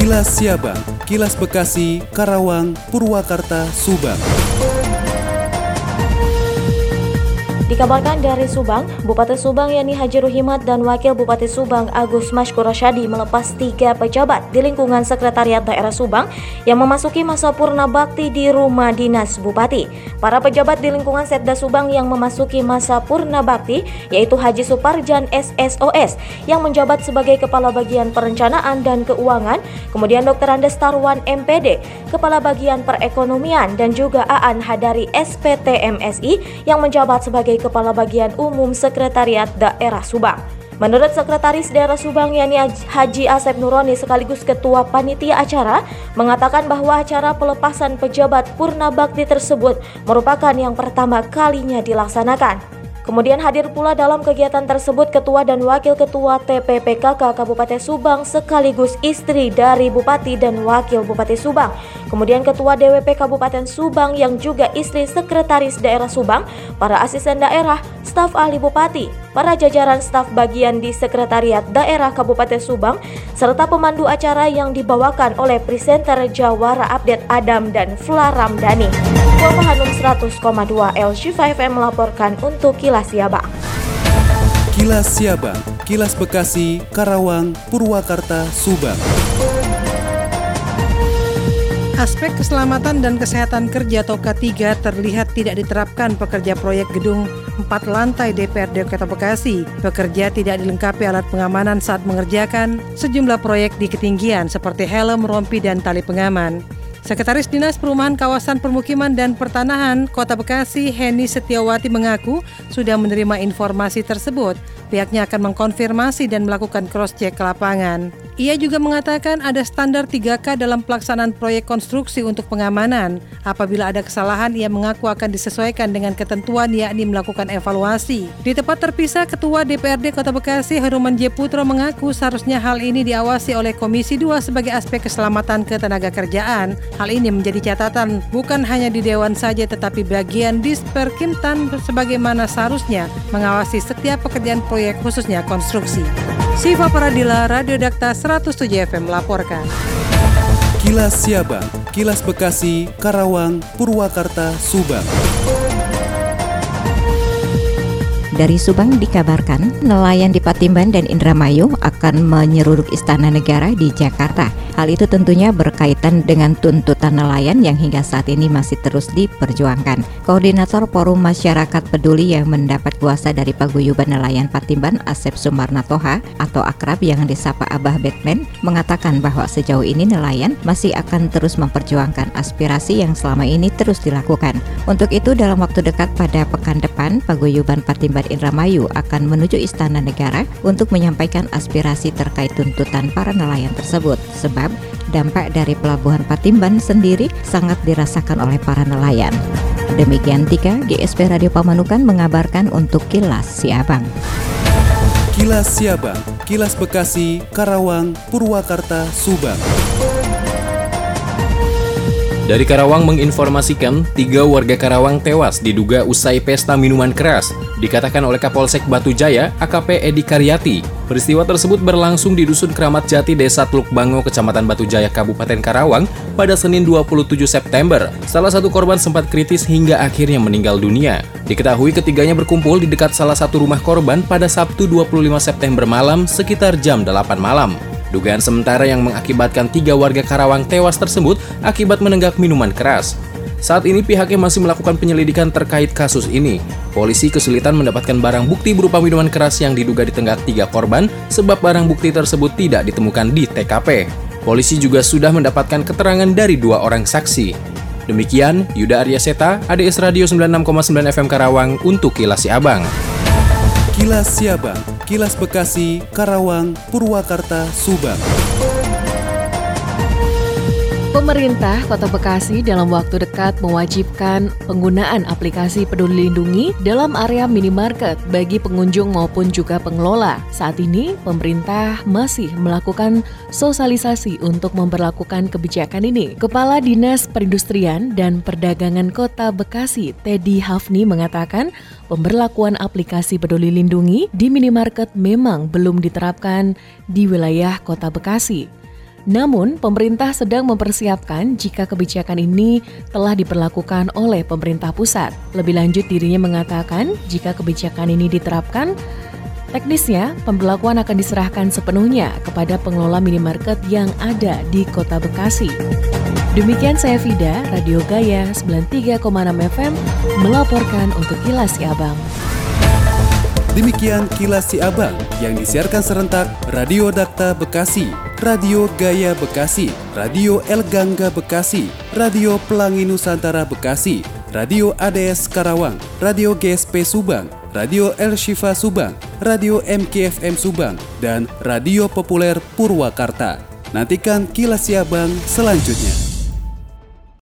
Kilas Siabang, Kilas Bekasi, Karawang, Purwakarta, Subang. Dikabarkan dari Subang, Bupati Subang Yani Haji Ruhimat dan Wakil Bupati Subang Agus Mashkur Rasyadi melepas tiga pejabat di lingkungan Sekretariat Daerah Subang yang memasuki masa purna bakti di rumah dinas Bupati. Para pejabat di lingkungan Setda Subang yang memasuki masa purna bakti yaitu Haji Suparjan SSOS yang menjabat sebagai Kepala Bagian Perencanaan dan Keuangan, kemudian Dr. Andes Tarwan MPD, Kepala Bagian Perekonomian dan juga Aan Hadari SPT MSI yang menjabat sebagai Kepala Bagian Umum Sekretariat Daerah Subang. Menurut Sekretaris Daerah Subang yakni Haji Asep Nuroni sekaligus Ketua Panitia Acara mengatakan bahwa acara pelepasan pejabat Purna Bakti tersebut merupakan yang pertama kalinya dilaksanakan. Kemudian hadir pula dalam kegiatan tersebut Ketua dan Wakil Ketua TPPKK Kabupaten Subang sekaligus istri dari Bupati dan Wakil Bupati Subang. Kemudian Ketua DWP Kabupaten Subang yang juga istri Sekretaris Daerah Subang, para asisten daerah, staf ahli Bupati, para jajaran staf bagian di Sekretariat Daerah Kabupaten Subang, serta pemandu acara yang dibawakan oleh presenter Jawara Update Adam dan Fla Ramdhani. Hanum 100,2 LC5M melaporkan untuk Kilas Siabang. Kilas Siabang, Kilas Bekasi, Karawang, Purwakarta, Subang. Aspek keselamatan dan kesehatan kerja atau K3 terlihat tidak diterapkan pekerja proyek gedung 4 lantai DPRD Kota Bekasi. Pekerja tidak dilengkapi alat pengamanan saat mengerjakan sejumlah proyek di ketinggian seperti helm, rompi, dan tali pengaman. Sekretaris Dinas Perumahan Kawasan Permukiman dan Pertanahan Kota Bekasi, Heni Setiawati mengaku sudah menerima informasi tersebut. Pihaknya akan mengkonfirmasi dan melakukan cross-check ke lapangan. Ia juga mengatakan ada standar 3K dalam pelaksanaan proyek konstruksi untuk pengamanan. Apabila ada kesalahan, ia mengaku akan disesuaikan dengan ketentuan yakni melakukan evaluasi. Di tempat terpisah, Ketua DPRD Kota Bekasi, Heruman J. Putro mengaku seharusnya hal ini diawasi oleh Komisi 2 sebagai aspek keselamatan ketenaga kerjaan. Hal ini menjadi catatan bukan hanya di Dewan saja tetapi bagian Disperkimtan sebagaimana seharusnya mengawasi setiap pekerjaan proyek khususnya konstruksi. Siva Paradila, Radio Dakta 107 FM melaporkan. Kilas Siabang, Kilas Bekasi, Karawang, Purwakarta, Subang. Dari Subang dikabarkan nelayan di Patimban dan Indramayu akan menyeruduk Istana Negara di Jakarta. Hal itu tentunya berkaitan dengan tuntutan nelayan yang hingga saat ini masih terus diperjuangkan. Koordinator Forum Masyarakat Peduli yang mendapat kuasa dari Paguyuban Nelayan Patimban Asep Sumarna Toha atau akrab yang disapa Abah Batman mengatakan bahwa sejauh ini nelayan masih akan terus memperjuangkan aspirasi yang selama ini terus dilakukan. Untuk itu dalam waktu dekat pada pekan depan Paguyuban Patimban Indramayu akan menuju Istana Negara untuk menyampaikan aspirasi terkait tuntutan para nelayan tersebut sebab dampak dari pelabuhan Patimban sendiri sangat dirasakan oleh para nelayan. Demikian Tika, GSP Radio Pamanukan mengabarkan untuk Kilas Siabang. Kilas Siabang, Kilas Bekasi, Karawang, Purwakarta, Subang. Dari Karawang menginformasikan, tiga warga Karawang tewas diduga usai pesta minuman keras, dikatakan oleh Kapolsek Batu Jaya, AKP Edi Karyati. Peristiwa tersebut berlangsung di Dusun Keramat Jati, Desa Teluk Bango, Kecamatan Batu Jaya, Kabupaten Karawang, pada Senin 27 September. Salah satu korban sempat kritis hingga akhirnya meninggal dunia. Diketahui ketiganya berkumpul di dekat salah satu rumah korban pada Sabtu 25 September malam sekitar jam 8 malam. Dugaan sementara yang mengakibatkan tiga warga Karawang tewas tersebut akibat menenggak minuman keras. Saat ini pihaknya masih melakukan penyelidikan terkait kasus ini. Polisi kesulitan mendapatkan barang bukti berupa minuman keras yang diduga ditenggak tiga korban sebab barang bukti tersebut tidak ditemukan di TKP. Polisi juga sudah mendapatkan keterangan dari dua orang saksi. Demikian, Yuda Arya Seta, ADS Radio 96,9 FM Karawang untuk Kilas Abang. Kilas Siabang, Kilas Bekasi, Karawang, Purwakarta, Subang. Pemerintah Kota Bekasi dalam waktu dekat mewajibkan penggunaan aplikasi Peduli Lindungi dalam area minimarket bagi pengunjung maupun juga pengelola. Saat ini, pemerintah masih melakukan sosialisasi untuk memperlakukan kebijakan ini. Kepala Dinas Perindustrian dan Perdagangan Kota Bekasi, Teddy Hafni mengatakan, pemberlakuan aplikasi Peduli Lindungi di minimarket memang belum diterapkan di wilayah Kota Bekasi. Namun, pemerintah sedang mempersiapkan jika kebijakan ini telah diperlakukan oleh pemerintah pusat. Lebih lanjut, dirinya mengatakan jika kebijakan ini diterapkan, teknisnya pemberlakuan akan diserahkan sepenuhnya kepada pengelola minimarket yang ada di Kota Bekasi. Demikian saya Vida, Radio Gaya 93,6 FM melaporkan untuk Kilas Si Abang. Demikian kilas si abang yang disiarkan serentak Radio Dakta Bekasi, Radio Gaya Bekasi, Radio El Gangga Bekasi, Radio Pelangi Nusantara Bekasi, Radio ADS Karawang, Radio GSP Subang, Radio El Shifa Subang, Radio MKFM Subang, dan Radio Populer Purwakarta. Nantikan kilas si abang selanjutnya.